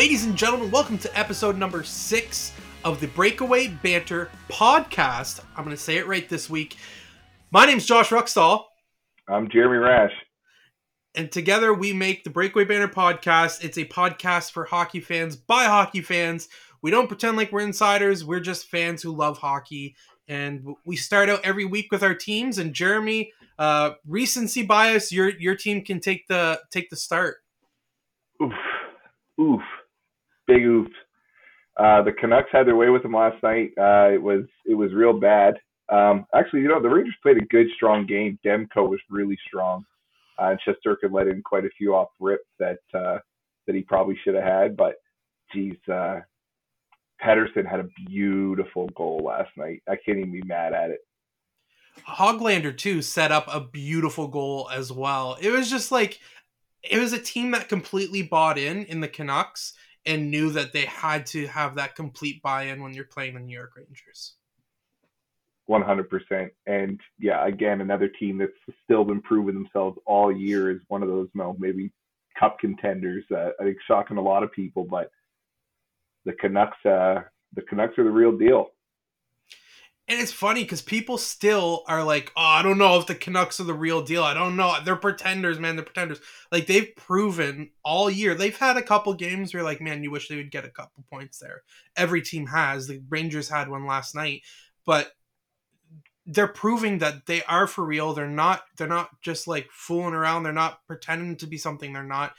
Ladies and gentlemen, welcome to episode number six of the Breakaway Banter podcast. I'm going to say it right this week. My name's Josh Ruckstall. I'm Jeremy Rash. And together we make the Breakaway Banter podcast. It's a podcast for hockey fans by hockey fans. We don't pretend like we're insiders, we're just fans who love hockey. And we start out every week with our teams. And Jeremy, uh, recency bias, your your team can take the take the start. Oof, oof, big oof. Uh, the Canucks had their way with them last night. Uh, it was it was real bad. Um, actually, you know, the Rangers played a good, strong game. Demko was really strong. Uh, and Shesterkin let in quite a few off rip that uh, that he probably should have had. But geez, uh, Pettersson had a beautiful goal last night. I can't even be mad at it. Hoglander too set up a beautiful goal as well. It was just like it was a team that completely bought in in the Canucks and knew that they had to have that complete buy-in when you're playing the New York Rangers. 100%. And yeah, again, another team that's still been proving themselves all year is one of those, you maybe cup contenders. Uh, I think shocking a lot of people, but the Canucks, uh, the Canucks are the real deal. And it's funny because people still are like, oh, I don't know if the Canucks are the real deal. I don't know. They're pretenders, man. They're pretenders. Like they've proven all year. They've had a couple games where like, man, you wish they would get a couple points there. Every team has. The Rangers had one last night, but they're proving that they are for real. They're not. They're not just like fooling around. They're not pretending to be something they're not.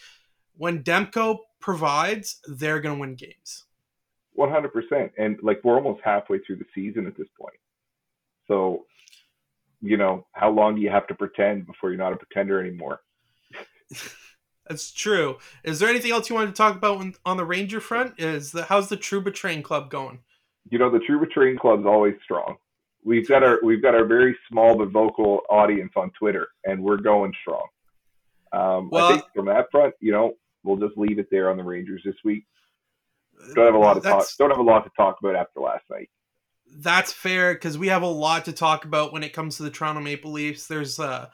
When Demko provides, they're gonna win games. One hundred percent, and like we're almost halfway through the season at this point. So, you know, how long do you have to pretend before you're not a pretender anymore? That's true. Is there anything else you wanted to talk about on the Ranger front? Is the how's the Trouba Train Club going? You know, the Trouba Train Club's always strong. We've got our we've got our very small but vocal audience on Twitter, and we're going strong. Um, well, I think from that front, you know, we'll just leave it there on the Rangers this week. Don't have a lot to talk. Don't have a lot to talk about after last night that's fair because we have a lot to talk about when it comes to the Toronto Maple Leafs. There's uh,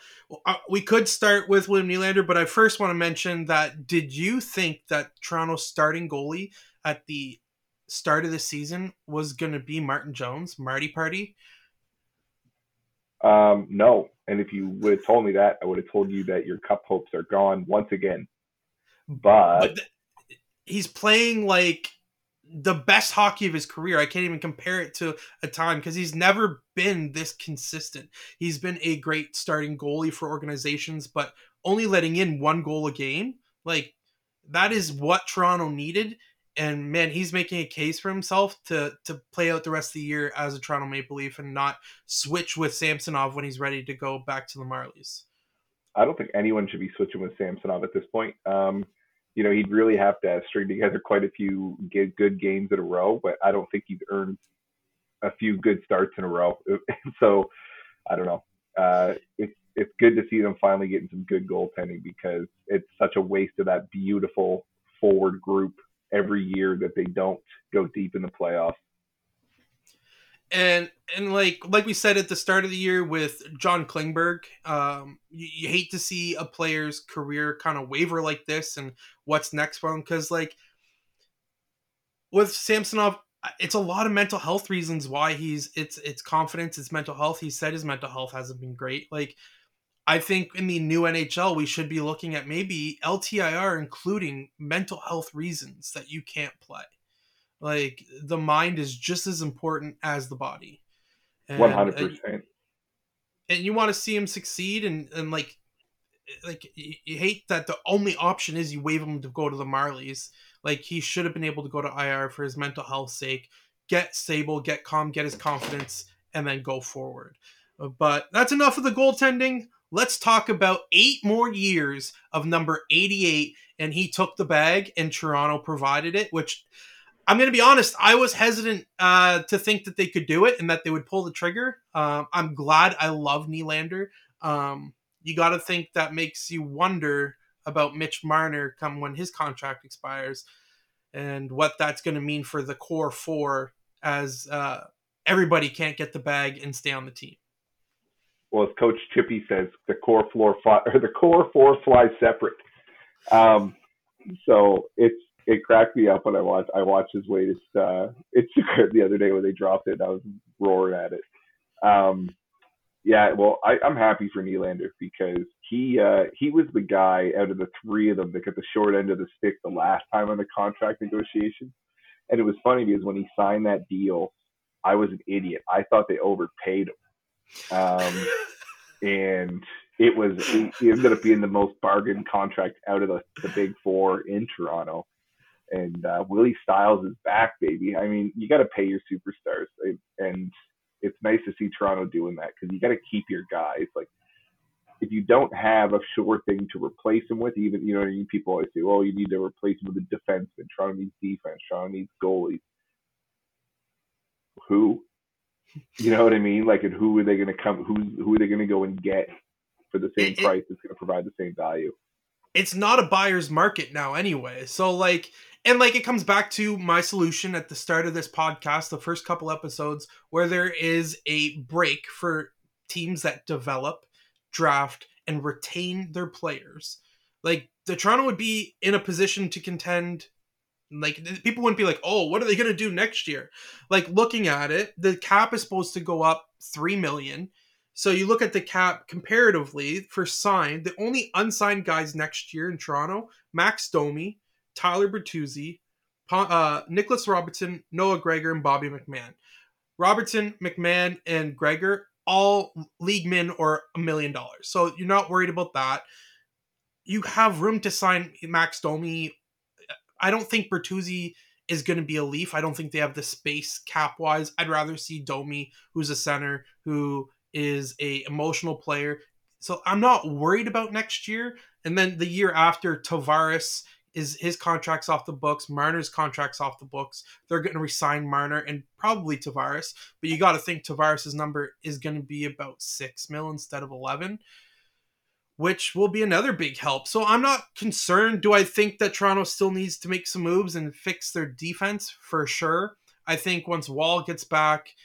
uh, we could start with William Nylander, but I first want to mention that did you think that Toronto's starting goalie at the start of the season was going to be Martin Jones, Marty Party? Um, no, and if you would have told me that, I would have told you that your cup hopes are gone once again. But, but th- he's playing like the best hockey of his career. I can't even compare it to a time because he's never been this consistent. He's been a great starting goalie for organizations, but only letting in one goal a game, like that is what Toronto needed. And man, he's making a case for himself to to play out the rest of the year as a Toronto Maple Leaf and not switch with Samsonov when he's ready to go back to the Marlies. I don't think anyone should be switching with Samsonov at this point. Um, you know, he'd really have to string together quite a few good games in a row, but I don't think he'd earned a few good starts in a row. so I don't know. Uh, it's it's good to see them finally getting some good goaltending because it's such a waste of that beautiful forward group every year that they don't go deep in the playoffs and and like like we said at the start of the year with John Klingberg, um, you, you hate to see a player's career kind of waver like this, and what's next for him because like with Samsonov, it's a lot of mental health reasons why he's it's it's confidence, it's mental health. He said his mental health hasn't been great. Like I think in the new NHL, we should be looking at maybe LTIR, including mental health reasons that you can't play. Like the mind is just as important as the body. Uh, one hundred percent. And you want to see him succeed, and and like like you hate that the only option is you wave him to go to the Marlies. Like he should have been able to go to IR for his mental health sake, get stable, get calm, get his confidence, and then go forward. Uh, but that's enough of the goaltending. Let's talk about eight more years of number 88. And he took the bag, and Toronto provided it, which I'm going to be honest. I was hesitant uh, to think that they could do it and that they would pull the trigger. Uh, I'm glad. I love Nylander. Um, you got to think that makes you wonder about Mitch Marner come when his contract expires and what that's going to mean for the core four as uh, everybody can't get the bag and stay on the team. Well, as Coach Chippy says, the core floor or the core four flies separate. Um, so it's it cracked me up when I watched I watched his latest uh, Instagram the other day when they dropped it. I was roaring at it. Um, yeah, well, I, I'm happy for Nylander because he uh, he was the guy out of the three of them that got the short end of the stick the last time on the contract negotiation. And it was funny because when he signed that deal, I was an idiot. I thought they overpaid him, um, and it was it ended up being the most bargain contract out of the, the big four in Toronto. And uh, Willie Styles is back, baby. I mean, you got to pay your superstars, and it's nice to see Toronto doing that because you got to keep your guys. Like, if you don't have a sure thing to replace them with, even you know, I mean, people always say, "Oh, you need to replace them with a defenseman." Toronto needs defense. Toronto needs goalies. Who? You know what I mean? Like, and who are they going to come? Who's who are they going to go and get for the same it, price? That's going to provide the same value. It's not a buyer's market now, anyway. So, like, and like it comes back to my solution at the start of this podcast the first couple episodes where there is a break for teams that develop draft and retain their players like the toronto would be in a position to contend like people wouldn't be like oh what are they going to do next year like looking at it the cap is supposed to go up 3 million so you look at the cap comparatively for signed the only unsigned guys next year in toronto max domi Tyler Bertuzzi, uh, Nicholas Robertson, Noah Gregor, and Bobby McMann. Robertson, McMann, and Gregor all league men or a million dollars. So you're not worried about that. You have room to sign Max Domi. I don't think Bertuzzi is going to be a Leaf. I don't think they have the space cap wise. I'd rather see Domi, who's a center, who is a emotional player. So I'm not worried about next year. And then the year after, Tavares is his contract's off the books. Marner's contract's off the books. They're going to resign Marner and probably Tavares, but you got to think Tavares's number is going to be about six mil instead of eleven, which will be another big help. So I'm not concerned. Do I think that Toronto still needs to make some moves and fix their defense for sure? I think once Wall gets back,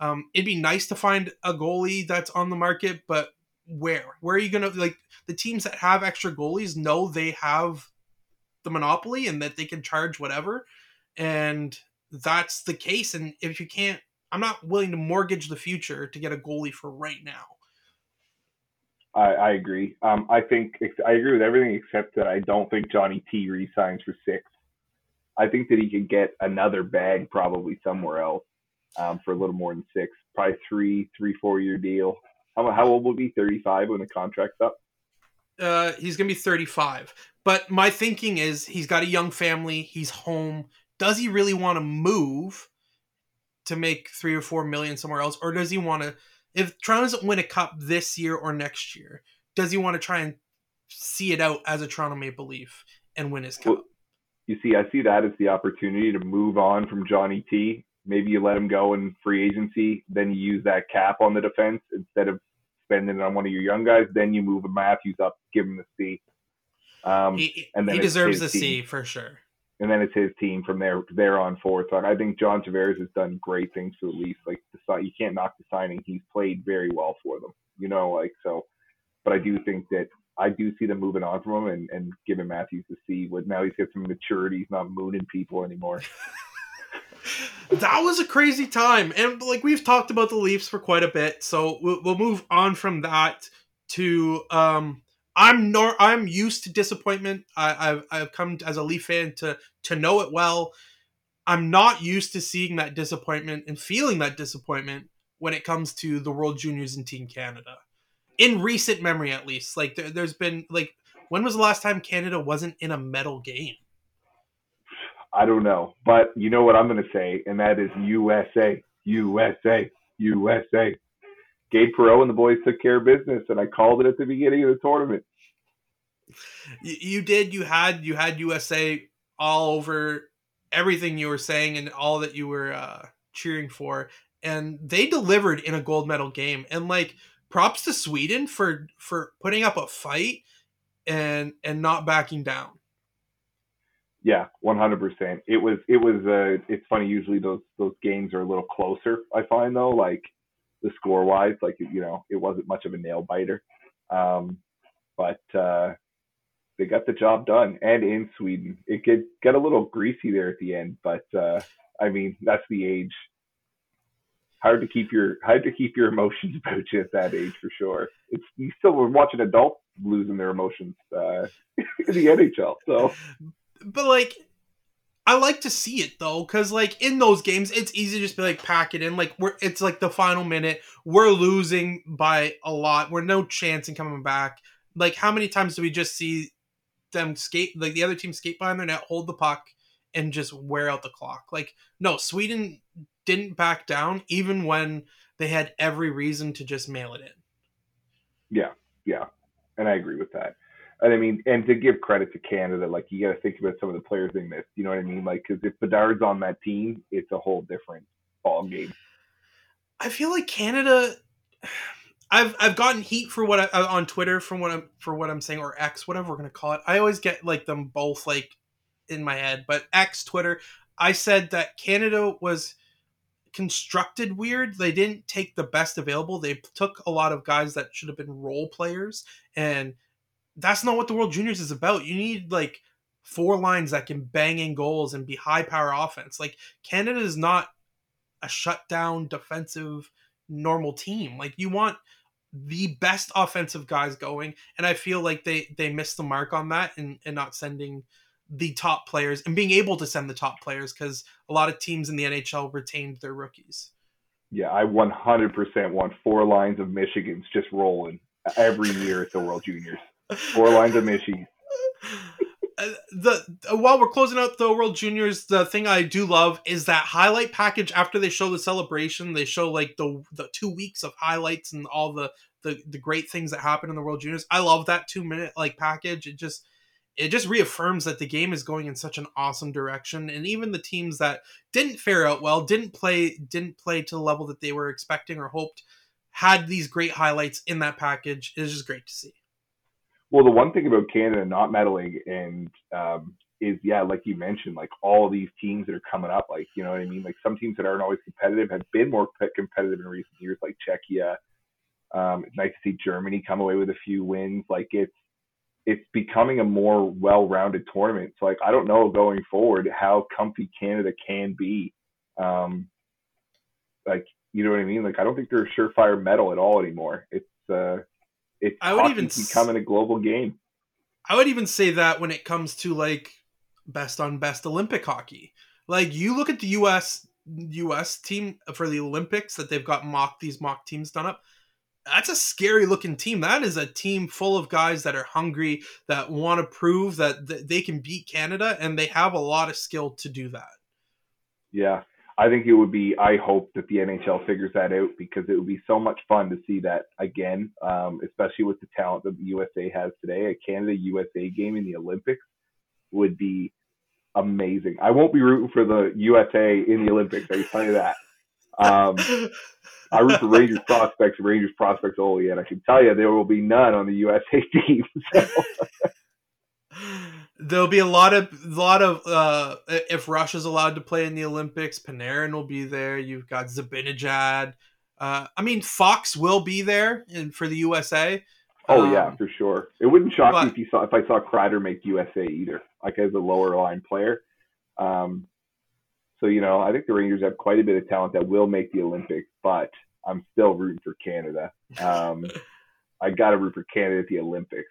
um, it'd be nice to find a goalie that's on the market, but where? Where are you gonna like the teams that have extra goalies know they have the monopoly and that they can charge whatever and that's the case and if you can't i'm not willing to mortgage the future to get a goalie for right now I, I agree. Um, I think I agree with everything except that I don't think Johnny T resigns for six. I think that he could get another bag probably somewhere else um, for a little more than six, probably three, three, four year deal. How, how old will be? Thirty five when the contract's up. Uh, he's gonna be thirty five. But my thinking is he's got a young family, he's home. Does he really want to move to make three or four million somewhere else? Or does he want to, if Toronto doesn't win a cup this year or next year, does he want to try and see it out as a Toronto Maple Leaf and win his cup? Well, you see, I see that as the opportunity to move on from Johnny T. Maybe you let him go in free agency, then you use that cap on the defense instead of spending it on one of your young guys. Then you move Matthews up, give him the C. Um, he, and then he deserves a C for sure. And then it's his team from there there on forward. So I think John Tavares has done great things for the Leafs. Like the, you can't knock the signing. He's played very well for them. You know, like so. But I do think that I do see them moving on from him and, and giving Matthews the C. With now he's got some maturity. He's not mooning people anymore. that was a crazy time, and like we've talked about the Leafs for quite a bit, so we'll, we'll move on from that to um I'm nor I'm used to disappointment. I, have I've come as a Leaf fan to to know it well. I'm not used to seeing that disappointment and feeling that disappointment when it comes to the World Juniors and Team Canada. In recent memory, at least, like there, there's been like when was the last time Canada wasn't in a medal game? I don't know, but you know what I'm going to say, and that is USA, USA, USA. Gabe Perreault and the boys took care of business, and I called it at the beginning of the tournament. You did. You had you had USA all over everything you were saying and all that you were uh, cheering for, and they delivered in a gold medal game. And like props to Sweden for for putting up a fight and and not backing down. Yeah, one hundred percent. It was it was uh it's funny, usually those those games are a little closer, I find though, like the score wise. Like you know, it wasn't much of a nail biter. Um, but uh, they got the job done, and in Sweden, it get a little greasy there at the end, but uh, I mean that's the age. Hard to keep your hard to keep your emotions about you at that age for sure. It's you still were watching adults losing their emotions uh, in the NHL. So, but like I like to see it though, because like in those games, it's easy to just be like pack it in. Like we're it's like the final minute, we're losing by a lot. We're no chance in coming back. Like how many times do we just see them skate like the other team skate behind their net, hold the puck, and just wear out the clock? Like no, Sweden didn't back down even when they had every reason to just mail it in. Yeah, yeah, and I agree with that. And I mean, and to give credit to Canada, like you got to think about some of the players they missed. You know what I mean? Like, because if Bedard's on that team, it's a whole different ball game. I feel like Canada. I've I've gotten heat for what I, uh, on Twitter from what I'm for what I'm saying or X whatever we're gonna call it. I always get like them both like in my head, but X Twitter. I said that Canada was constructed weird. They didn't take the best available. They took a lot of guys that should have been role players and that's not what the World Juniors is about. You need like four lines that can bang in goals and be high power offense. Like Canada is not a shutdown defensive normal team. Like you want the best offensive guys going, and I feel like they they missed the mark on that and and not sending the top players and being able to send the top players because a lot of teams in the NHL retained their rookies. Yeah, I 100% want four lines of Michigans just rolling every year at the World Juniors. Four lines of Michi. Uh, the while we're closing out the World Juniors, the thing I do love is that highlight package. After they show the celebration, they show like the the two weeks of highlights and all the the, the great things that happen in the World Juniors. I love that two minute like package. It just it just reaffirms that the game is going in such an awesome direction and even the teams that didn't fare out well didn't play didn't play to the level that they were expecting or hoped had these great highlights in that package it is just great to see well, the one thing about Canada not meddling and um, is yeah, like you mentioned, like all these teams that are coming up, like you know what I mean. Like some teams that aren't always competitive have been more competitive in recent years, like Czechia. Um, it's nice to see Germany come away with a few wins. Like it's it's becoming a more well-rounded tournament. So like I don't know going forward how comfy Canada can be. Um, like you know what I mean? Like I don't think they're a surefire medal at all anymore. It's uh, it's I would even becoming a global game. I would even say that when it comes to like best on best Olympic hockey. Like you look at the US US team for the Olympics that they've got mock these mock teams done up. That's a scary looking team. That is a team full of guys that are hungry, that want to prove that they can beat Canada, and they have a lot of skill to do that. Yeah, I think it would be. I hope that the NHL figures that out because it would be so much fun to see that again, um, especially with the talent that the USA has today. A Canada USA game in the Olympics would be amazing. I won't be rooting for the USA in the Olympics. I can tell you that. Um, I root for Rangers prospects, Rangers prospects only, and I can tell you there will be none on the USA team. So there'll be a lot of a lot of uh if Russia's allowed to play in the Olympics, Panarin will be there. You've got Zibanejad. Uh, I mean, Fox will be there in, for the USA. Oh um, yeah, for sure. It wouldn't shock but, me if you saw if I saw Kreider make USA either, like as a lower line player. Um, so you know, I think the Rangers have quite a bit of talent that will make the Olympics, but I'm still rooting for Canada. Um, I got to root for Canada at the Olympics.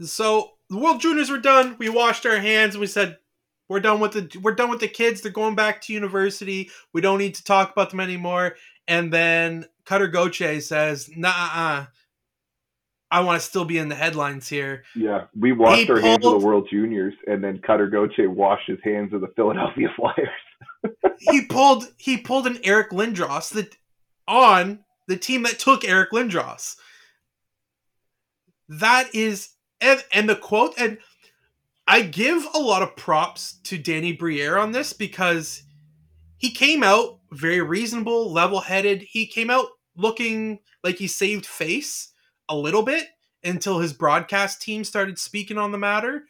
So the World Juniors were done. We washed our hands and we said, "We're done with the we're done with the kids. They're going back to university. We don't need to talk about them anymore." And then Cutter Gauthier says, "Nah, I want to still be in the headlines here." Yeah, we washed he our pulled, hands of the World Juniors, and then Cutter Gauthier washed his hands of the Philadelphia Flyers. he pulled he pulled an Eric Lindros that on the team that took Eric Lindros. That is and and the quote and I give a lot of props to Danny Briere on this because he came out very reasonable, level-headed. He came out looking like he saved face a little bit until his broadcast team started speaking on the matter.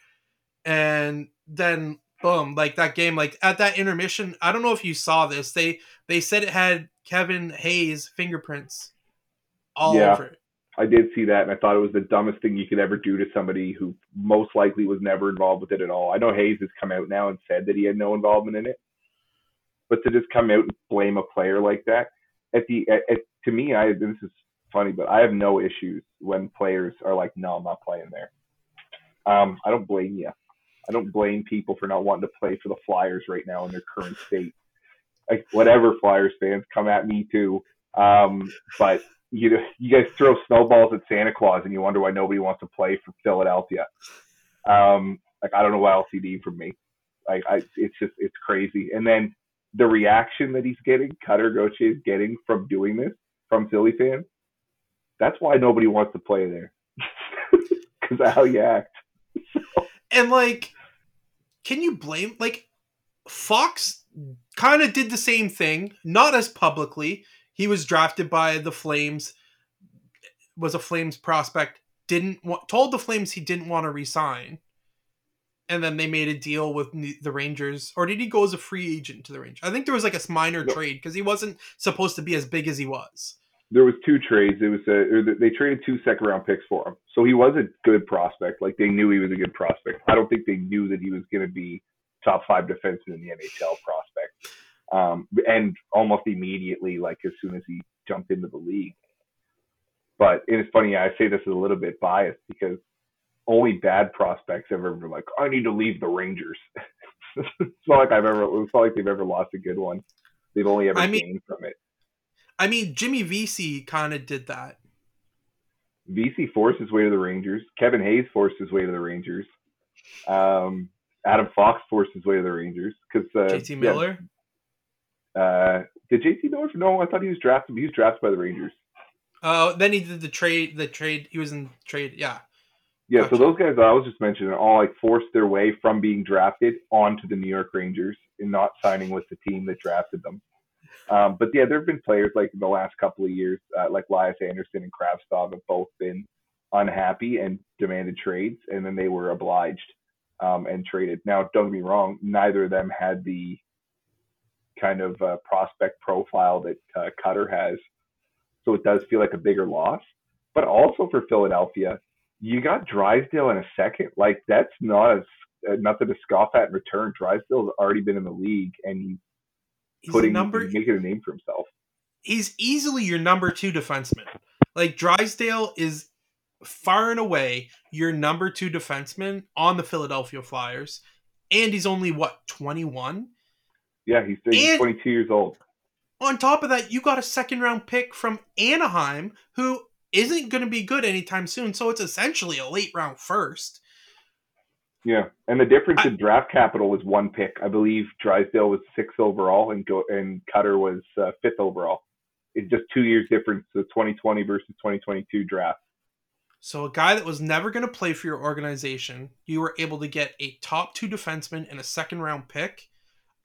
And then boom, like that game, like at that intermission, I don't know if you saw this. They they said it had Kevin Hayes fingerprints all yeah. over it. I did see that, and I thought it was the dumbest thing you could ever do to somebody who most likely was never involved with it at all. I know Hayes has come out now and said that he had no involvement in it, but to just come out and blame a player like that, at the at, at, to me, I this is funny, but I have no issues when players are like, "No, I'm not playing there." Um, I don't blame you. I don't blame people for not wanting to play for the Flyers right now in their current state. Like whatever Flyers fans come at me too. Um, but you know, you guys throw snowballs at Santa Claus and you wonder why nobody wants to play for Philadelphia. Um, like I don't know what else you need from me. Like I, it's just it's crazy. And then the reaction that he's getting, Cutter Gauthier is getting from doing this from Philly fans. That's why nobody wants to play there because how you act. And like, can you blame like Fox? Kind of did the same thing, not as publicly. He was drafted by the Flames, was a Flames prospect. Didn't want, told the Flames he didn't want to resign, and then they made a deal with the Rangers. Or did he go as a free agent to the Rangers? I think there was like a minor no. trade because he wasn't supposed to be as big as he was there was two trades. It was a, they traded two second round picks for him, so he was a good prospect. Like they knew he was a good prospect. I don't think they knew that he was going to be top five defenseman in the NHL prospect. Um, and almost immediately, like as soon as he jumped into the league. But it's funny. I say this is a little bit biased because only bad prospects have ever been like, I need to leave the Rangers. it's not like I've ever. It's not like they've ever lost a good one. They've only ever I mean, gained from it. I mean, Jimmy Vesey kind of did that. Vesey forced his way to the Rangers. Kevin Hayes forced his way to the Rangers. Um, Adam Fox forced his way to the Rangers because uh, JT Miller. Yeah, uh, did JT Miller? No, I thought he was drafted. He was drafted by the Rangers. Oh, uh, then he did the trade. The trade. He was in trade. Yeah. Yeah. Gotcha. So those guys I was just mentioning all like forced their way from being drafted onto the New York Rangers and not signing with the team that drafted them. Um, but yeah, there have been players like in the last couple of years, uh, like Lias Andersson and Kravtsov have both been unhappy and demanded trades, and then they were obliged um, and traded. Now, don't get me wrong, neither of them had the kind of uh, prospect profile that uh, Cutter has, so it does feel like a bigger loss. But also for Philadelphia, you got Drysdale in a second. Like that's not as uh, nothing to scoff at in return. Drysdale's already been in the league, and he's he's putting number making a name for himself. He's easily your number two defenseman. Like Drysdale is far and away your number two defenseman on the Philadelphia Flyers, and he's only what twenty one. Yeah, he's, he's twenty two years old. On top of that, you got a second round pick from Anaheim who isn't going to be good anytime soon. So it's essentially a late round first. Yeah, and the difference I, in draft capital was one pick. I believe Drysdale was sixth overall, and go and Cutter was uh, fifth overall. It's just two years difference, the 2020 versus 2022 draft. So a guy that was never going to play for your organization, you were able to get a top two defenseman and a second round pick.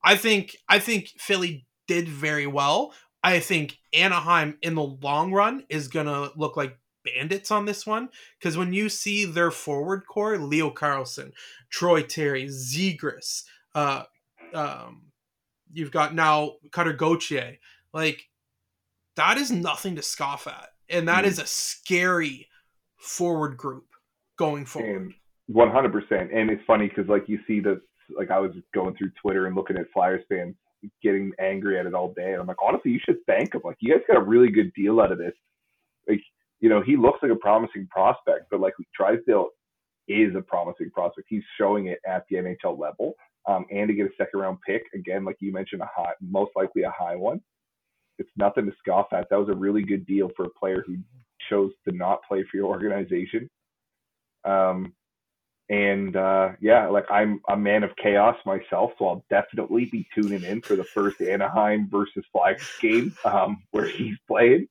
I think I think Philly did very well. I think Anaheim in the long run is going to look like bandits on this one because when you see their forward core, Leo Carlsson, Troy Terry, Zegras, uh, um, you've got now Cutter Gauthier, like that is nothing to scoff at, and that mm. is a scary forward group going forward. One hundred percent, and it's funny because like you see the like I was going through Twitter and looking at Flyers fans getting angry at it all day, and I'm like, honestly, you should thank them. Like you guys got a really good deal out of this. Like you know, he looks like a promising prospect, but like Drysdale is a promising prospect. He's showing it at the NHL level. Um, and to get a second round pick, again, like you mentioned, a high, most likely a high one. It's nothing to scoff at. That was a really good deal for a player who chose to not play for your organization. Um, and uh, yeah, like I'm a man of chaos myself, so I'll definitely be tuning in for the first Anaheim versus Flyers game um, where he's playing,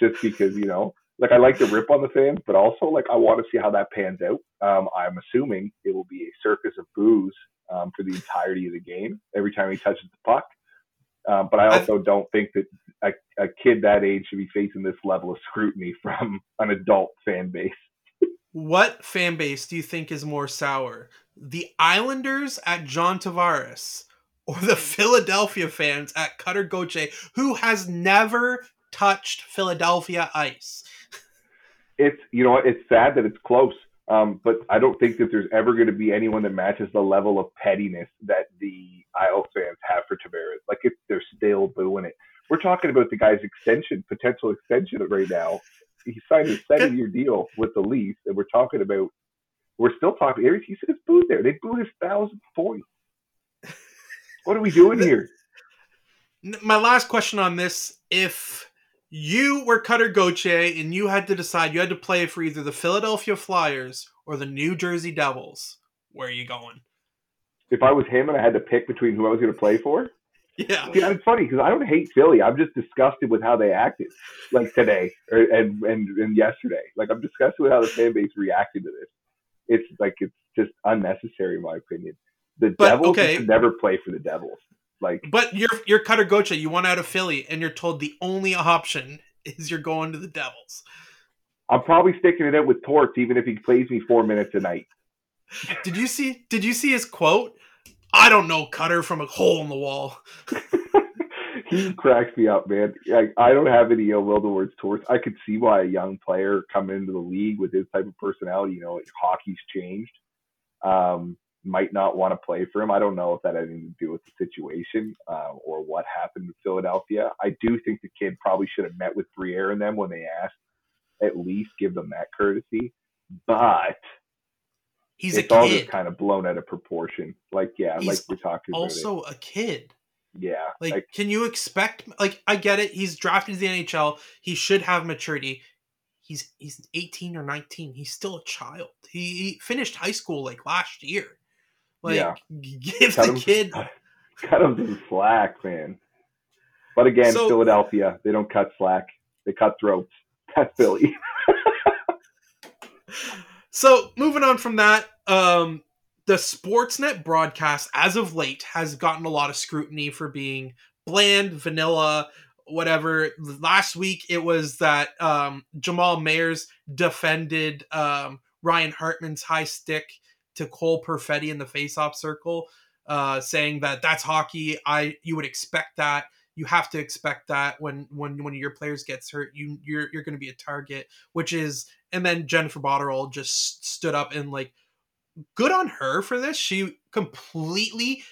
just because you know like I like to rip on the fans, but also like I want to see how that pans out. Um, I'm assuming it will be a circus of booze um, for the entirety of the game every time he touches the puck. Um, but I also don't think that a, a kid that age should be facing this level of scrutiny from an adult fan base. What fan base do you think is more sour? The Islanders at John Tavares or the Philadelphia fans at Cutter Gauthier, who has never touched Philadelphia ice? it's you know it's sad that it's close. Um, but I don't think that there's ever going to be anyone that matches the level of pettiness that the Isles fans have for Tavares. Like if they're still booing it. We're talking about the guy's extension, potential extension right now. He signed a seven-year deal with the Leafs, and we're talking about. We're still talking. He said it's booed there. They booed his thousand point. What are we doing here? My last question on this: If you were Cutter Gauthier and you had to decide, you had to play for either the Philadelphia Flyers or the New Jersey Devils, where are you going? If I was him and I had to pick between who I was going to play for, yeah, yeah, it's funny because I don't hate Philly. I'm just disgusted with how they acted, like today or, and and and yesterday. Like I'm disgusted with how the fan base reacted to this. It's like it's just unnecessary, in my opinion. The but, Devils okay. should never play for the Devils. Like, but you're you're Cutter Gauthier. You want out of Philly, and you're told the only option is you're going to the Devils. I'm probably sticking it out with Torts, even if he plays me four minutes a night. Did you see? Did you see his quote? I don't know Cutter from a hole in the wall. he cracks me up, man. Like, I don't have any ill will towards Torts. I could see why a young player coming into the league with his type of personality, you know, hockey's changed. Um, might not want to play for him. I don't know if that had anything to do with the situation uh, or what happened in Philadelphia. I do think the kid probably should have met with Briere and them when they asked. At least give them that courtesy. But he's it's a all kid. just kind of blown out of proportion. Like yeah, he's like we're talking about. also a kid. Yeah. Like, like, can you expect like I get it, he's drafted to the NHL, he should have maturity. He's he's 18 or 19. He's still a child. He, he finished high school like last year. Like, yeah. give cut the him, kid. Cut him some slack, man. But again, so, Philadelphia, they don't cut slack. They cut throats. That's Philly. so moving on from that, um, the Sportsnet broadcast, as of late, has gotten a lot of scrutiny for being bland, vanilla, whatever. Last week, it was that um, Jamal Mayers defended um, Ryan Hartman's high stick to Cole Perfetti in the faceoff circle, uh, saying that that's hockey. I you would expect that. You have to expect that when when one of your players gets hurt, you you're you're going to be a target. Which is, and then Jennifer Botterill just stood up and like, good on her for this. She completely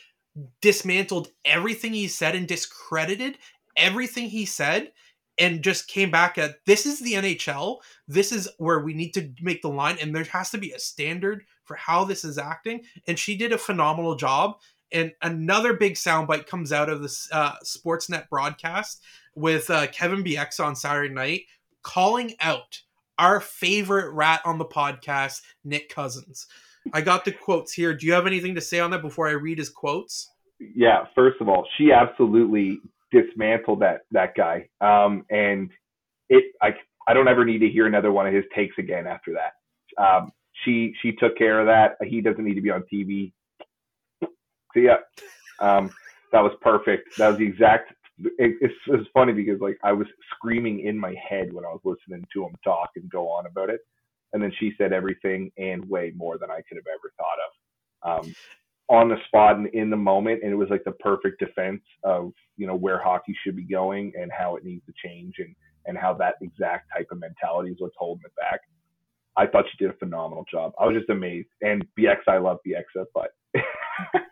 dismantled everything he said and discredited everything he said and just came back at this is the NHL. This is where we need to make the line, and there has to be a standard for how this is acting. And she did a phenomenal job. And another big soundbite comes out of this uh, Sportsnet broadcast with uh, Kevin Bieksa on Saturday night calling out our favorite rat on the podcast, Nick Cousins. I got the quotes here. Do you have anything to say on that before I read his quotes? Yeah, first of all, she absolutely dismantled that that guy. Um, and it, I, I don't ever need to hear another one of his takes again after that. Um, she she took care of that. He doesn't need to be on TV. See ya. Um, that was perfect. That was the exact. It, it's, it's funny because like I was screaming in my head when I was listening to him talk and go on about it, and then she said everything and way more than I could have ever thought of. Um, on the spot and in the moment, and it was like the perfect defense of you know where hockey should be going and how it needs to change and and how that exact type of mentality is what's holding it back. I thought she did a phenomenal job. I was just amazed. And Bieksa, I love Bieksa, but.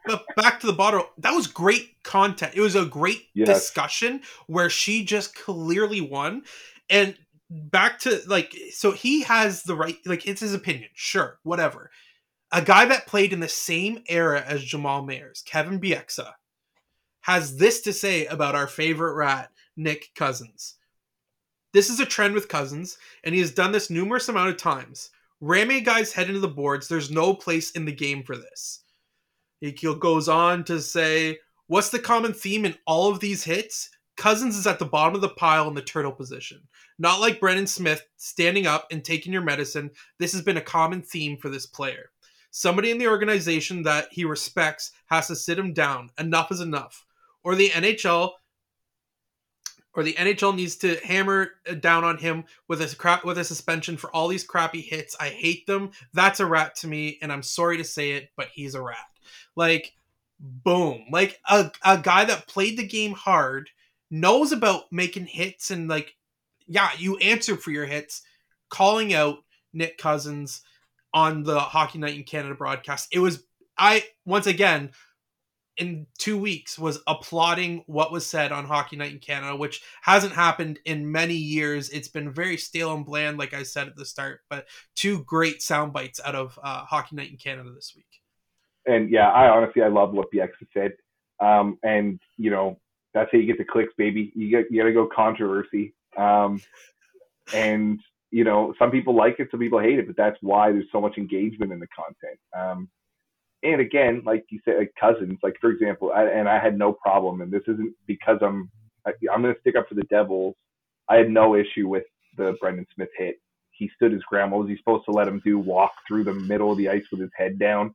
but back to the bottle, that was great content. It was a great yes. discussion where she just clearly won. And back to like, so he has the right, like, it's his opinion. Sure, whatever. A guy that played in the same era as Jamal Mayers, Kevin Bieksa, has this to say about our favorite rat, Nick Cousins. This is a trend with Cousins, and he has done this numerous amount of times. Ramming guy's head into the boards, there's no place in the game for this. He goes on to say, What's the common theme in all of these hits? Cousins is at the bottom of the pile in the turtle position. Not like Brendan Smith standing up and taking your medicine. This has been a common theme for this player. Somebody in the organization that he respects has to sit him down. Enough is enough. Or the NHL or the NHL needs to hammer down on him with a crap with a suspension for all these crappy hits. I hate them. That's a rat to me, and I'm sorry to say it, but he's a rat. Like, boom. Like a, a guy that played the game hard, knows about making hits and like, yeah, you answer for your hits, calling out Nick Cousins on the Hockey Night in Canada broadcast. It was I once again in two weeks was applauding what was said on Hockey Night in Canada, which hasn't happened in many years. It's been very stale and bland, like I said at the start. But two great sound bites out of uh, Hockey Night in Canada this week. And yeah, I honestly I love what Bieksa said. Um, and you know that's how you get the clicks, baby. You get you got to go controversy. Um, and you know some people like it, some people hate it, but that's why there's so much engagement in the content. Um, and again, like you said, like cousins, like for example, I, and I had no problem, and this isn't because I'm I, I'm going to stick up for the Devils. I had no issue with the Brendan Smith hit. He stood his ground. What was he supposed to let him do? Walk through the middle of the ice with his head down.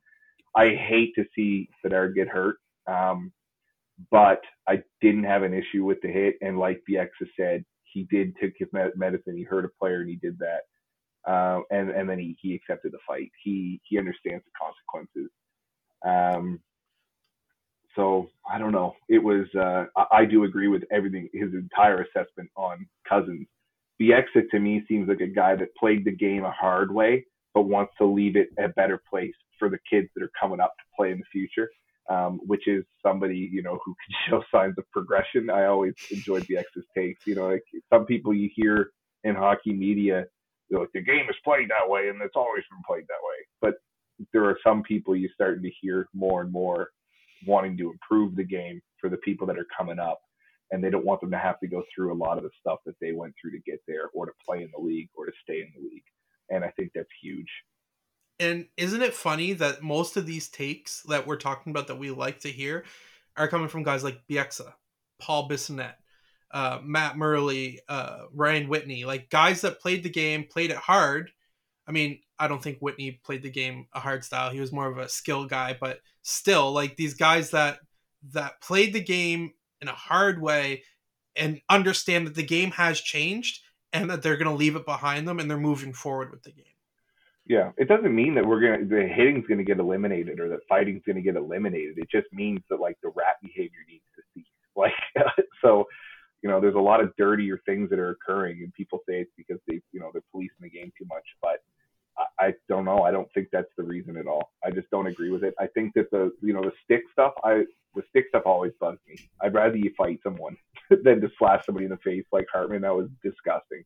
I hate to see Bedard get hurt, um, but I didn't have an issue with the hit. And like ex said, he did take his medicine. He hurt a player, and he did that. Uh, and and then he he accepted the fight. He he understands the consequences. Um, so I don't know. It was uh, I, I, do agree with everything his entire assessment on Cousins. Exit to me seems like a guy that played the game a hard way, but wants to leave it a better place for the kids that are coming up to play in the future. Um, which is somebody you know who can show signs of progression. I always enjoyed the X's takes. You know, like some people you hear in hockey media, you know, like the game is played that way and it's always been played that way. But there are some people you're starting to hear more and more wanting to improve the game for the people that are coming up and they don't want them to have to go through a lot of the stuff that they went through to get there or to play in the league or to stay in the league and i think that's huge and isn't it funny that most of these takes that we're talking about that we like to hear are coming from guys like Bieksa, Paul Bissonnette, uh, Matt Murley, uh, Ryan Whitney, like guys that played the game, played it hard. I mean, I don't think Whitney played the game a hard style. He was more of a skill guy, but still, like these guys that that played the game in a hard way and understand that the game has changed and that they're going to leave it behind them and they're moving forward with the game. Yeah, it doesn't mean that we're gonna the hitting's gonna get eliminated or that fighting's gonna get eliminated. It just means that like the rat behavior needs to cease. Like so, you know, there's a lot of dirtier things that are occurring, and people say it's because they, you know, they're policing the game too much. But I don't know. I don't think that's the reason at all. I just don't agree with it. I think that the you know the stick stuff. I the stick stuff always bugs me. I'd rather you fight someone than to slash somebody in the face like Hartman. That was disgusting.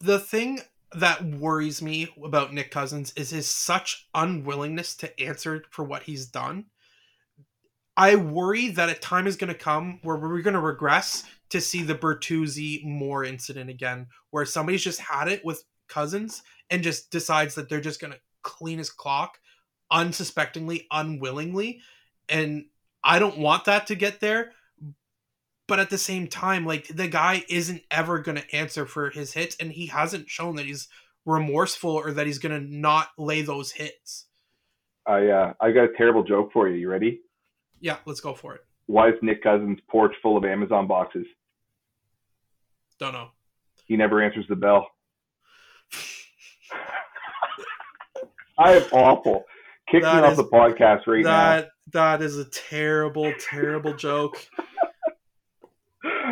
The thing that worries me about Nick Cousins is his such unwillingness to answer for what he's done. I worry that a time is going to come where we're going to regress to see the Bertuzzi Moore incident again, where somebody's just had it with Cousins and just decides that they're just going to clean his clock unsuspectingly, unwillingly. And I don't want that to get there. But at the same time, like the guy isn't ever going to answer for his hits, and he hasn't shown that he's remorseful or that he's going to not lay those hits. I uh, I got a terrible joke for you. You ready? Yeah, let's go for it. Why is Nick Cousins' porch full of Amazon boxes? Don't know. He never answers the bell. I am awful. Kick that me off the podcast right that, now. That is a terrible, terrible joke.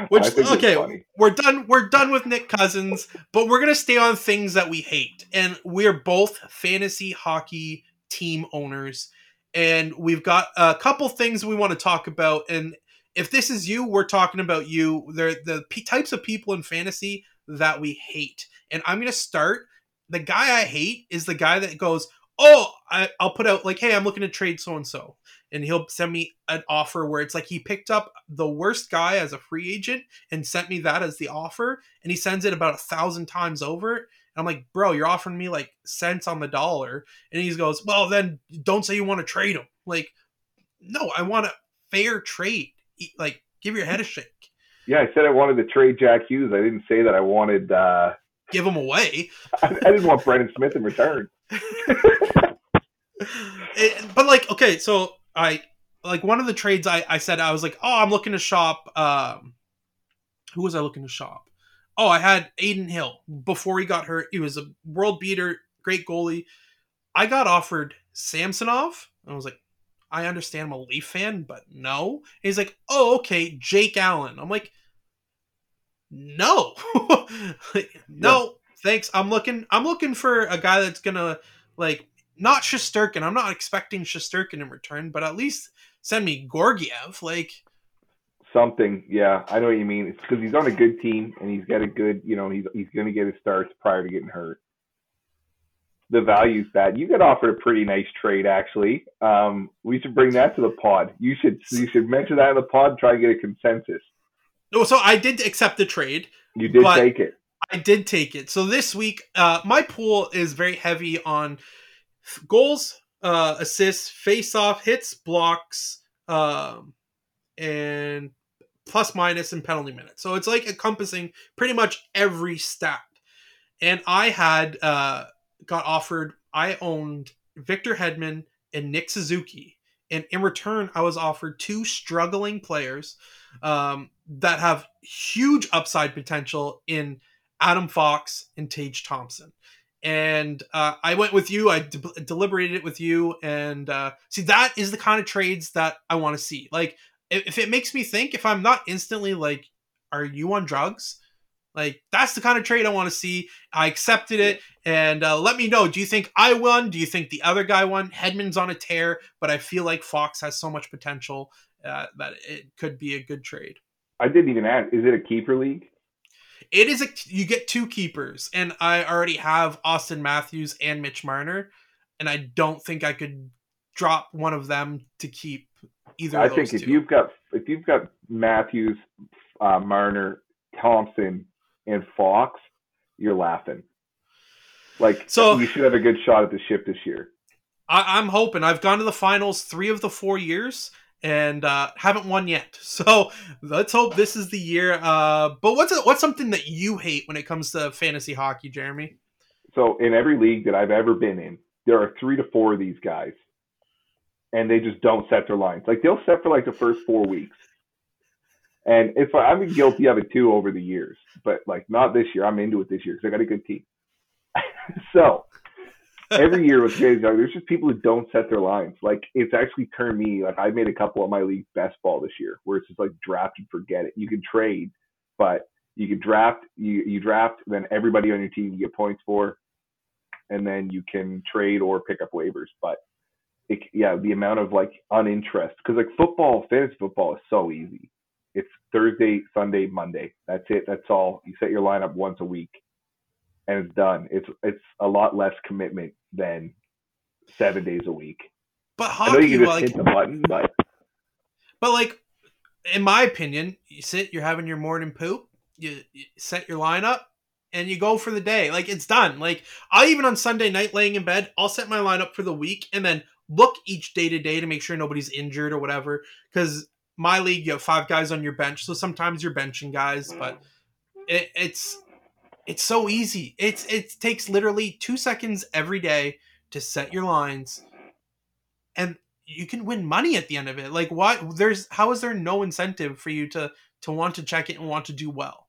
Which okay, we're done. We're done with Nick Cousins, but we're gonna stay on things that we hate, and we're both fantasy hockey team owners, and we've got a couple things we want to talk about. And if this is you, we're talking about you. They're the p- types of people in fantasy that we hate, and I'm gonna start. The guy I hate is the guy that goes, oh, I, will put out like, hey, I'm looking to trade so and so, and he'll send me an offer where it's like he picked up the worst guy as a free agent and sent me that as the offer, and he sends it about a thousand times over. And I'm like, bro, you're offering me like cents on the dollar, and he goes, well, then don't say you want to trade him. Like, no, I want a fair trade. Like, give your head a shake. Yeah, I said I wanted to trade Jack Hughes. I didn't say that I wanted. uh Give him away. I, I didn't want Brendan Smith in return. it, but like, okay, so I like one of the trades I, I said I was like, oh, I'm looking to shop. Um, who was I looking to shop? Oh, I had Adin Hill before he got hurt. He was a world beater, great goalie. I got offered Samsonov. I was like, I understand I'm a Leaf fan, but no. And he's like, oh, okay, Jake Allen. I'm like, no, like, no, thanks. I'm looking. I'm looking for a guy that's gonna like not Shesterkin. I'm not expecting Shesterkin in return, but at least send me Georgiev. Like something. Yeah, I know what you mean. It's because he's on a good team and he's got a good. You know, he's he's going to get his starts prior to getting hurt. The value's bad. You got offered a pretty nice trade, actually. Um, we should bring that to the pod. You should you should mention that in the pod. Try to get a consensus. No, so I did accept the trade. You did take it. I did take it. So this week, uh, my pool is very heavy on goals, uh, assists, face-off, hits, blocks, um, and plus minus and penalty minutes. So it's like encompassing pretty much every stat. And I had uh, got offered. I owned Victor Hedman and Nick Suzuki, and in return, I was offered two struggling players um, that have huge upside potential in Adam Fox and Tage Thompson. And uh, I went with you. I de- deliberated it with you, and uh, see that is the kind of trades that I want to see. Like, if, if it makes me think, if I'm not instantly like, "Are you on drugs?" Like that's the kind of trade I want to see. I accepted it, and uh, let me know. Do you think I won? Do you think the other guy won? Hedman's on a tear, but I feel like Fox has so much potential uh, that it could be a good trade. I didn't even ask. Is it a keeper league? It is a. You get two keepers, and I already have Auston Matthews and Mitch Marner, and I don't think I could drop one of them to keep either. I think if two. you've got if you've got Matthews, uh, Marner, Thompson, and Fox, you're laughing. Like so, you should have a good shot at the ship this year. I, I, am hoping. I've gone to the finals three of the four years and uh, haven't won yet. So let's hope this is the year. Uh, but what's a, what's something that you hate when it comes to fantasy hockey, Jeremy? So in every league that I've ever been in, there are three to four of these guys, and they just don't set their lines. Like they'll set for like the first four weeks, and if I've been guilty of it too over the years, but like not this year. I'm into it this year because I got a good team. so every year with Jays Young, there's just people who don't set their lines. Like it's actually turned me like I made a couple of my league best ball this year where it's just like draft and forget it. You can trade, but you can draft you you draft, then everybody on your team you get points for, and then you can trade or pick up waivers. But it, yeah, the amount of like uninterest because like football, fantasy football is so easy. It's Thursday, Sunday, Monday. That's it. That's all. You set your lineup once a week, and it's done. It's it's a lot less commitment than seven days a week. But hockey, I know you can just like, hit the button, but but like in my opinion, you sit, you're having your morning poop, you, you set your lineup, and you go for the day. Like it's done. Like I even on Sunday night laying in bed, I'll set my lineup for the week and then look each day to day to make sure nobody's injured or whatever. Because my league, you have five guys on your bench, so sometimes you're benching guys, but it, it's it's so easy. It's it takes literally two seconds every day to set your lines, and you can win money at the end of it. Like, why? There's how is there no incentive for you to to want to check it and want to do well?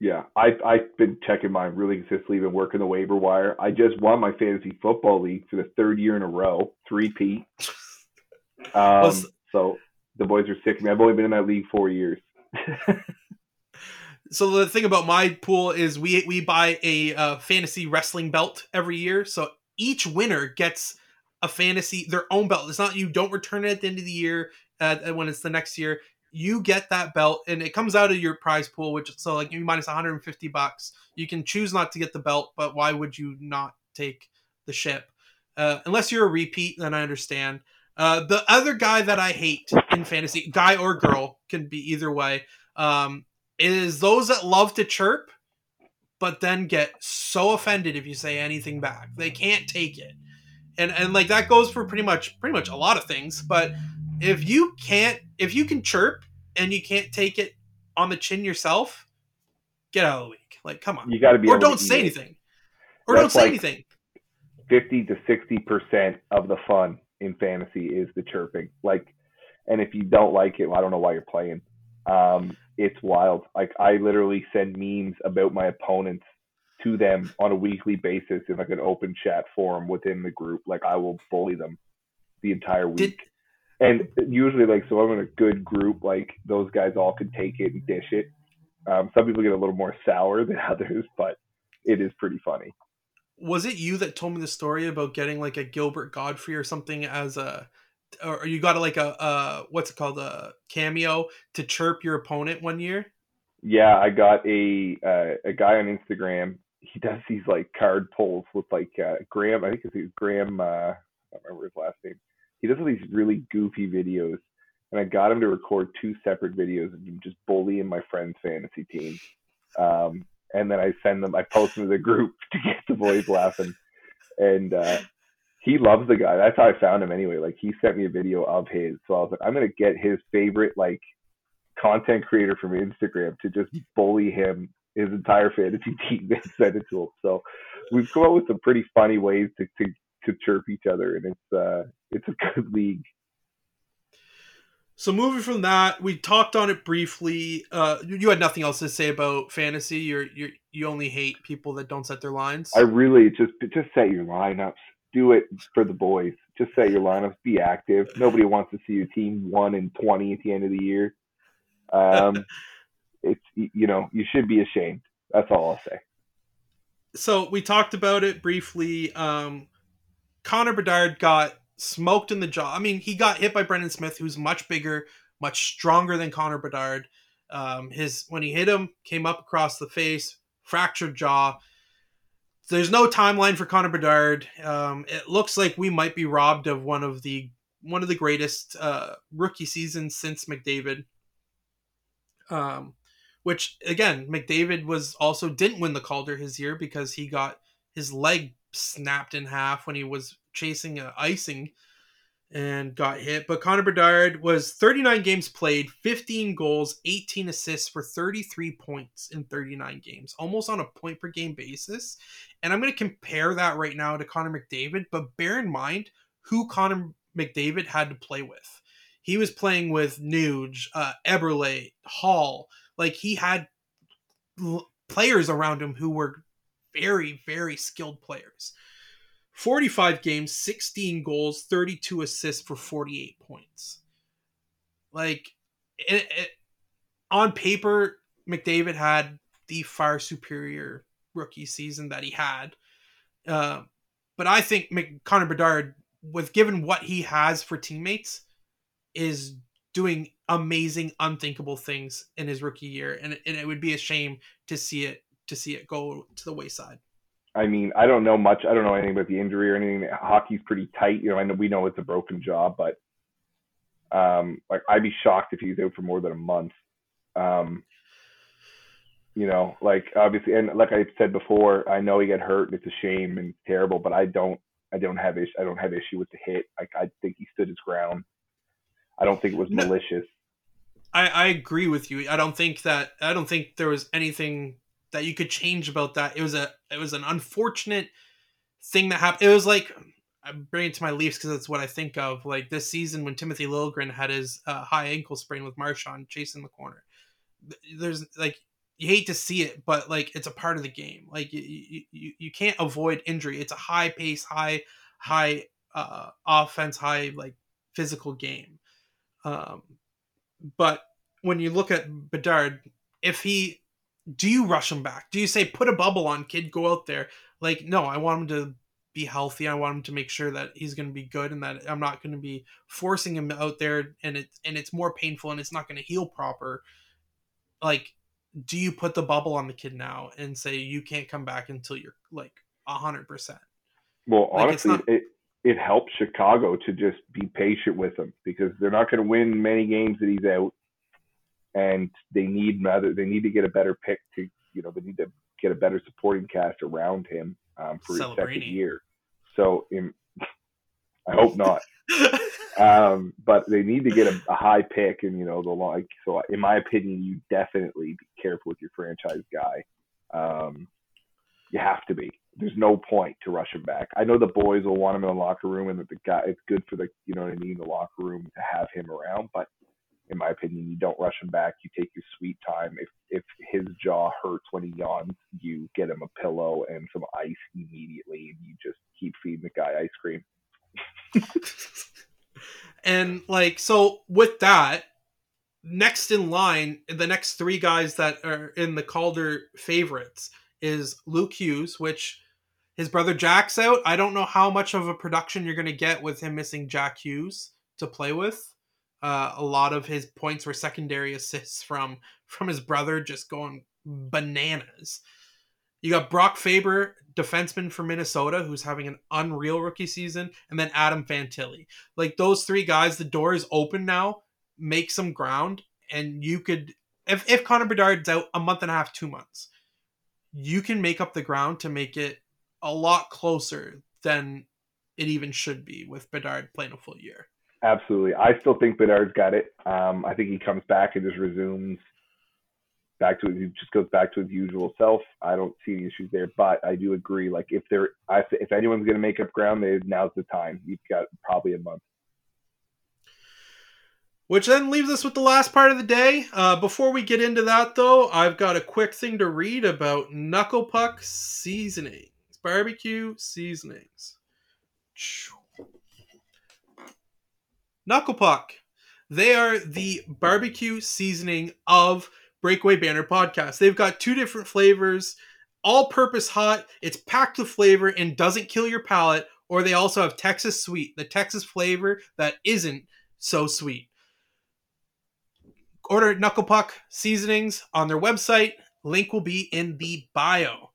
Yeah, I've I've been checking mine really consistently. Been working the waiver wire. I just won my fantasy football league for the third year in a row, three P. Um, well, so the boys are sick of me. I've only been in that league four years. so the thing about my pool is we we buy a uh, fantasy wrestling belt every year. So each winner gets a fantasy their own belt. It's not you don't return it at the end of the year uh, when it's the next year. You get that belt and it comes out of your prize pool, which so like you minus 150 bucks. You can choose not to get the belt, but why would you not take the ship? Uh, unless you're a repeat, then I understand. Uh, the other guy that I hate in fantasy, guy or girl, can be either way, um, is those that love to chirp, but then get so offended if you say anything back. They can't take it, and and like that goes for pretty much pretty much a lot of things. But if you can't, if you can chirp and you can't take it on the chin yourself, get out of the league. Like, come on, you got to be, or don't say anything, or That's don't say like anything. Fifty to sixty percent of the fun in fantasy is the chirping. Like, and if you don't like it, well, I don't know why you're playing. Um, it's wild. Like I literally send memes about my opponents to them on a weekly basis in like an open chat forum within the group. Like I will bully them the entire week. Did... And usually, like, so I'm in a good group. Like those guys all can take it and dish it. Um, some people get a little more sour than others, but it is pretty funny. Was it you that told me the story about getting like a Gilbert Gottfried or something as a or you got like a uh what's it called a cameo to chirp your opponent one year? Yeah, I got a uh, a guy on Instagram. He does these like card pulls with like uh, Graham. I think it's Graham. Uh, I don't remember his last name. He does all these really goofy videos, and I got him to record two separate videos of him just bullying my friend's fantasy team. Um, and then I send them. I post them to the group to get the boys laughing, and uh, he loves the guy. That's how I found him anyway. Like he sent me a video of his, so I was like, I'm gonna get his favorite like content creator from Instagram to just bully him, his entire fantasy team, and send it to him. So we've come up with some pretty funny ways to to, to chirp each other, and it's uh it's a good league. So moving from that, we talked on it briefly. Uh, you had nothing else to say about fantasy. You're you you only hate people that don't set their lines. I really just just set your lineups. Do it for the boys. Just set your lineups. Be active. Nobody wants to see your team one and twenty at the end of the year. Um, it's you know you should be ashamed. That's all I'll say. So we talked about it briefly. Um, Connor Bedard got smoked in the jaw. I mean, he got hit by Brendan Smith, who's much bigger, much stronger than Connor Bedard. Um, his when he hit him, came up across the face, fractured jaw. There's no timeline for Connor Bedard. Um, it looks like we might be robbed of one of the one of the greatest uh, rookie seasons since McDavid. Um, which again, McDavid was also didn't win the Calder his year because he got his leg snapped in half when he was chasing uh, icing and got hit. But Connor Bedard was 39 games played, 15 goals, 18 assists for 33 points in 39 games, almost on a point per game basis. And I'm going to compare that right now to Connor McDavid, but bear in mind who Connor McDavid had to play with. He was playing with Nuge, uh, Eberle, Hall. Like he had l- players around him who were very, very skilled players. 45 games, 16 goals, 32 assists for 48 points. Like, it, it, on paper, McDavid had the far superior rookie season that he had. Uh, but I think Mc, Connor Bedard, with given what he has for teammates, is doing amazing, unthinkable things in his rookie year, and, and it would be a shame to see it to see it go to the wayside. I mean, I don't know much. I don't know anything about the injury or anything. Hockey's pretty tight. You know, I know we know it's a broken jaw, but um, like I'd be shocked if he's out for more than a month. Um, you know, like obviously, and like I said before, I know he got hurt. And it's a shame and terrible, but I don't, I don't have issue. I don't have issue with the hit. Like I think he stood his ground. I don't think it was no, malicious. I I agree with you. I don't think that. I don't think there was anything that you could change about that. It was a it was an unfortunate thing that happened. It was like I bring it to my Leafs because that's what I think of. Like this season when Timothy Liljegren had his uh, high ankle sprain with Marchand chasing the corner. There's like you hate to see it, but like it's a part of the game. Like you you, you can't avoid injury. It's a high pace, high high uh, offense, high like physical game. Um, but when you look at Bedard, if he do you rush him back? Do you say put a bubble on, kid, go out there? Like, no, I want him to be healthy. I want him to make sure that he's going to be good and that I'm not going to be forcing him out there and it and it's more painful and it's not going to heal proper. Like, do you put the bubble on the kid now and say you can't come back until you're like a hundred percent? Well, like, honestly, not... it it helps Chicago to just be patient with him because they're not going to win many games that he's out and they need rather they need to get a better pick to you know they need to get a better supporting cast around him um, for his second year. So in, I hope not. um, but they need to get a, a, high pick, and you know the like. So in my opinion, you definitely be careful with your franchise guy. Um, you have to be. There's no point to rush him back. I know the boys will want him in the locker room, and that the guy. It's good for the you know what I mean, the locker room to have him around, but in my opinion. You don't rush him back. You take your sweet time. If if his jaw hurts when he yawns, you get him a pillow and some ice immediately, and you just keep feeding the guy ice cream. and like so, with that, next in line, the next three guys that are in the Calder favorites, is Luke Hughes, which his brother Jack's out. I don't know how much of a production you're going to get with him missing Jack Hughes to play with. Uh, a lot of his points were secondary assists from from his brother just going bananas. You got Brock Faber, defenseman for Minnesota, who's having an unreal rookie season, and then Adam Fantilli. Like those three guys, the door is open now. Make some ground, and you could if if Connor Bedard's out a month and a half, two months, you can make up the ground to make it a lot closer than it even should be with Bedard playing a full year. Absolutely. I still think Bedard's got it. Um, I think he comes back and just resumes back to he just goes back to his usual self. I don't see any issues there, but I do agree. Like if there, if anyone's going to make up ground, they, now's the time. You've got probably a month. Which then leaves us with the last part of the day. Uh, before we get into that, though, I've got a quick thing to read about Knuckle Puck seasonings, barbecue seasonings. Knuckle Puck. They are the barbecue seasoning of Breakaway Banter podcast. They've got two different flavors, all purpose hot. It's packed with flavor and doesn't kill your palate. Or they also have Texas Sweet, the Texas flavor that isn't so sweet. Order Knuckle Puck seasonings on their website. Link will be in the bio.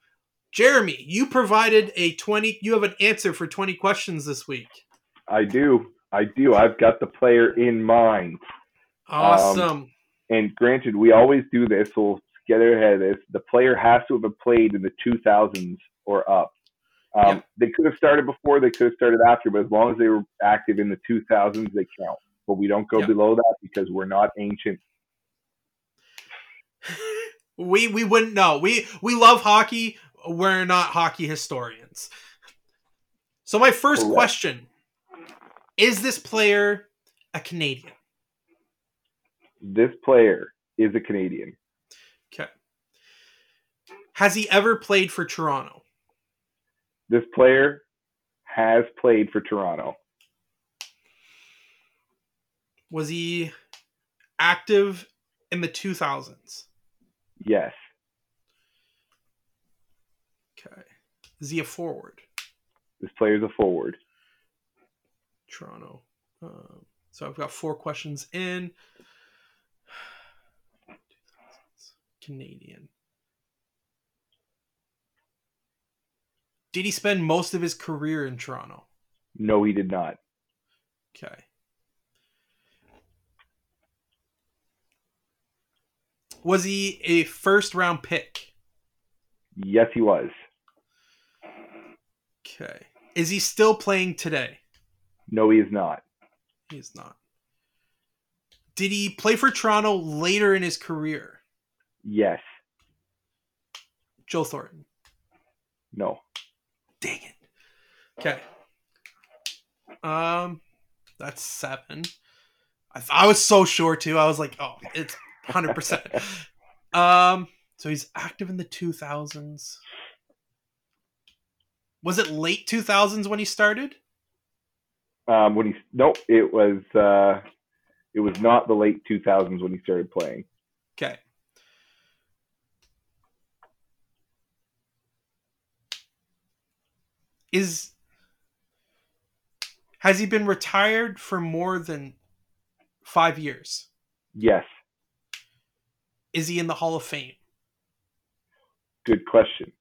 Jeremy, you provided a 20, you have an answer for 20 questions this week. I do. I do. I've got the player in mind. Awesome. Um, and granted, we always do this. We'll get ahead of this. The player has to have played in the 2000s or up. Um, yep. They could have started before, they could have started after, but as long as they were active in the 2000s, they count. But we don't go yep. below that because we're not ancient. we we wouldn't know. We we love hockey. We're not hockey historians. So my first Correct. question is this player a Canadian? This player is a Canadian. Okay. Has he ever played for Toronto? This player has played for Toronto. Was he active in the 2000s? Yes. Okay. Is he a forward? This player is a forward. Toronto. Um, so I've got four questions in. Canadian. Did he spend most of his career in Toronto? No, he did not. Okay. Was he a first round pick? Yes, he was. Okay. Is he still playing today? No, he is not. He is not. Did he play for Toronto later in his career? Yes. Joe Thornton. No. Dang it. Okay. Um, that's seven. I, I was so sure too. I was like, oh, it's hundred percent. Um, so he's active in the two thousands. Was it late two thousands when he started? Um, when he nope, it was uh, it was not the late two thousands when he started playing. Okay. Is has he been retired for more than five years? Yes. Is he in the Hall of Fame? Good question.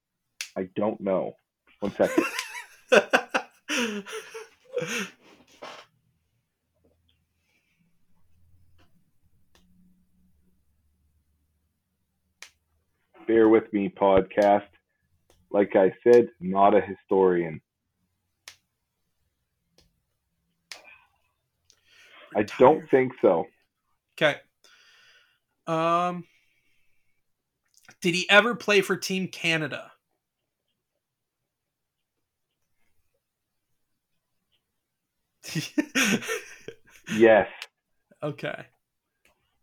I don't know. One second. Bear with me, podcast. Like I said, not a historian. I don't think so. Okay. Um did he ever play for Team Canada? yes. Okay.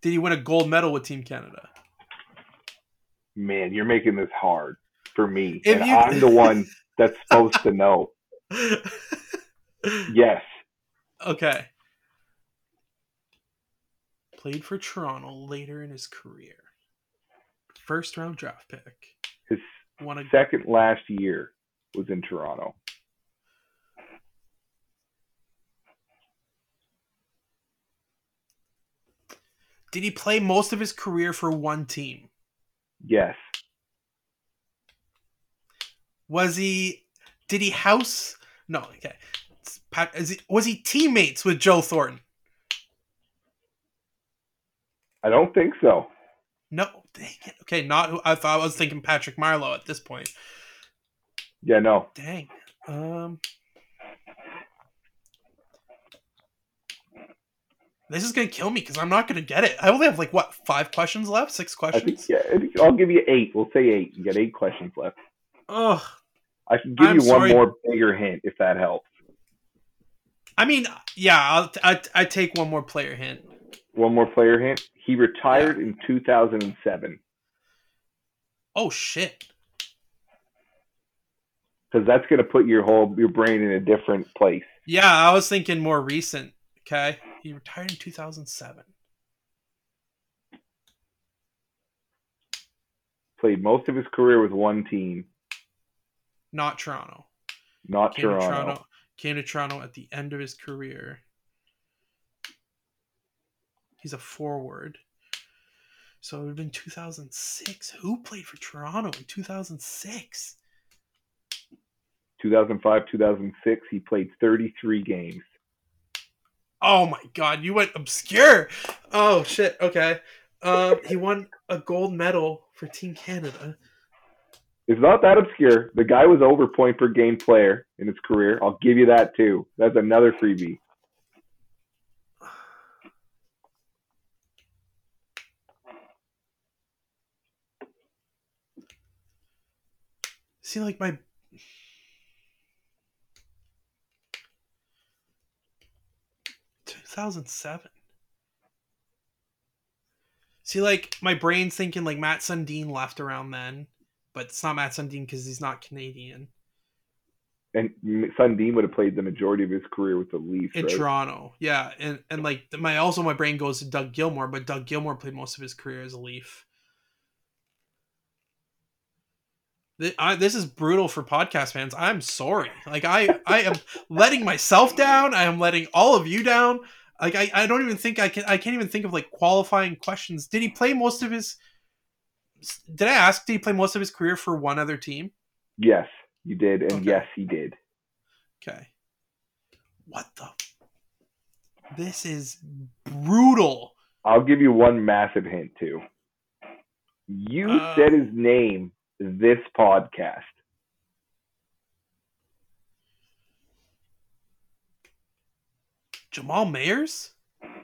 Did he win a gold medal with Team Canada? Man, you're making this hard for me. If and you... I'm the one that's supposed to know. Yes. Okay. Played for Toronto later in his career first round draft pick. His a second last year was in Toronto. Did he play most of his career for one team? Yes. Was he? Did he house? No. Okay. He, was he teammates with Joe Thornton? I don't think so. No. Dang it. Okay. Not. I thought I was thinking Patrick Marleau at this point. Yeah, no. Dang. Um. This is gonna kill me because I'm not gonna get it. I only have like what five questions left, six I think questions. yeah, I'll give you eight. We'll say eight. You got eight questions left. Ugh. I can give I'm you one more bigger hint if that helps. I mean, yeah, I'll I, I take one more player hint. One more player hint. He retired in 2007 Oh shit. because that's going to put your whole your brain in a different place. Yeah, I was thinking more recent. Okay, he retired in 2007. Played most of his career with one team, Not Toronto. not Came to Toronto. Toronto. Came to Toronto at the end of his career. He's a forward. So it would have been 2006. Who played for Toronto in 2006? 2005, 2006. He played 33 games. Oh my god, you went obscure. Oh shit. Okay. Um, he won a gold medal for Team Canada. It's not that obscure. The guy was over point per game player in his career. I'll give you that too. That's another freebie. See, like my. Two thousand seven. See, like my brain's thinking like Matt Sundin left around then, but it's not Matt Sundin because he's not Canadian And Sundin would have played the majority of his career with the Leafs. in right? Toronto. Yeah, and and like my also my brain goes to Doug Gilmour, but Doug Gilmour played most of his career as a Leaf. Th- I, this is brutal for podcast fans. I'm sorry. Like I, I am letting myself down. I am letting all of you down. Like I, I don't even think I can. I can't even think of like qualifying questions. Did he play most of his? Did I ask? Did he play most of his career for one other team? Yes, you did, and Okay. yes, he did. Okay. What the? This is brutal. I'll give you one massive hint too. You Uh. said his name this podcast. Jamal Mayers.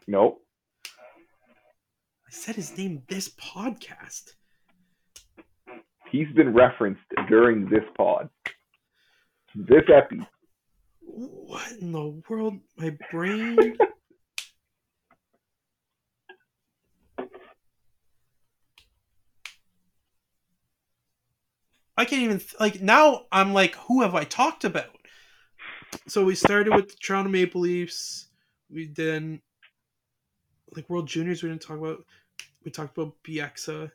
Nope. I said his name this podcast. He's been referenced during this pod. This epi. What in the world? My brain. I can't even like now. I'm like, who have I talked about? So we started with the Toronto Maple Leafs. We then like World Juniors. We didn't talk about. We talked about Bieksa.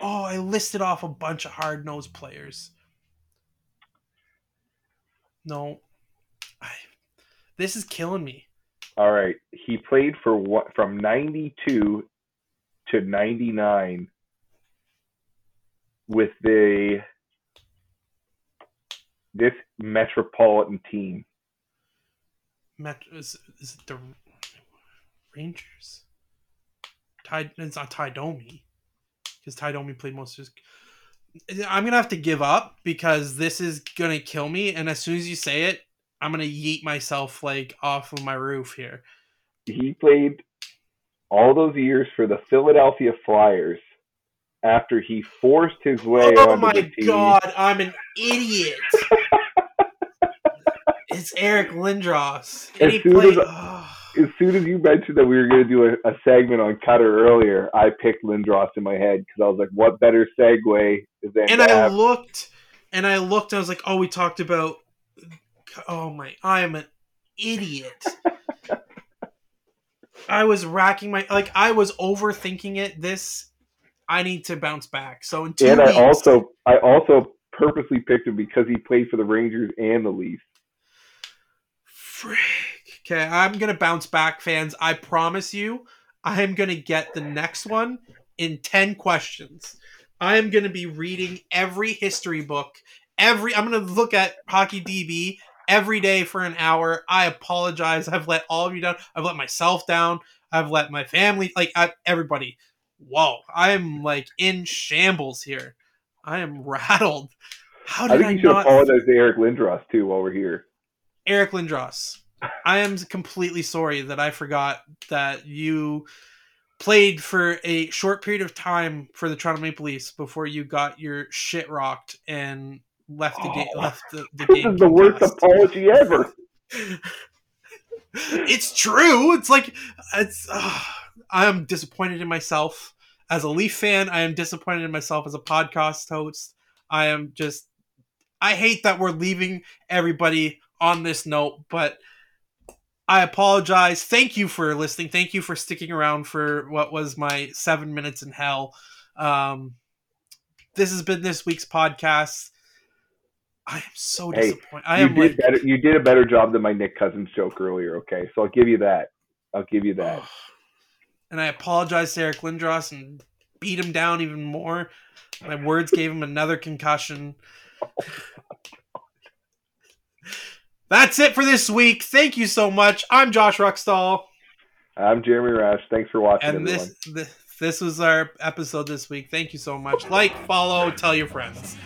Oh, I listed off a bunch of hard nosed players. No, I, this is killing me. All right. He played for what from 92 to 99 with the this metropolitan team. Met is, is it the Rangers? Ty, it's not Tie Domi because Tie Domi played most of his. I'm gonna have to give up because this is gonna kill me, and as soon as you say it, I'm gonna yeet myself like off of my roof here. He played all those years for the Philadelphia Flyers after he forced his way Oh my god, I'm an idiot. it's Eric Lindros. And As he soon played. as- oh. As soon as you mentioned that we were going to do a, a segment on Cutter earlier, I picked Lindros in my head because I was like, "What better segue and I have looked, and I looked, I was like, "Oh, we talked about." Oh my! I am an idiot. I was racking my like. I was overthinking it. This, I need to bounce back. So in two and weeks, I also I also purposely picked him because he played for the Rangers and the Leafs. frick. Okay, I'm gonna bounce back, fans. I promise you, I am gonna get the next one in ten questions. I am gonna be reading every history book. Every I'm gonna look at Hockey DB every day for an hour. I apologize. I've let all of you down. I've let myself down. I've let my family, like I, everybody. Whoa, I'm like in shambles here. I am rattled. How I did think I, you should not? apologize to Eric Lindros too while we're here. Eric Lindros. I am completely sorry that I forgot that you played for a short period of time for the Toronto Maple Leafs before you got your shit rocked and left the game. Oh. Left the, the This game. is the worst apology ever. it's true. It's like it's. Uh, I am disappointed in myself as a Leaf fan. I am disappointed in myself as a podcast host. I am just. I hate that we're leaving everybody on this note, but I apologize. Thank you for listening. Thank you for sticking around for what was my seven minutes in hell. Um, this has been this week's podcast. I am so Hey, disappointed. I you am did like, better. You did a better job than my Nick Cousins joke earlier. Okay, so I'll give you that. I'll give you that. and I apologize to Eric Lindros and beat him down even more. My words gave him another concussion. That's it for this week. Thank you so much. I'm Josh Ruckstall, I'm Jeremy Rash. Thanks for watching, and this, this this was our episode this week. Thank you so much. Like, follow, tell your friends.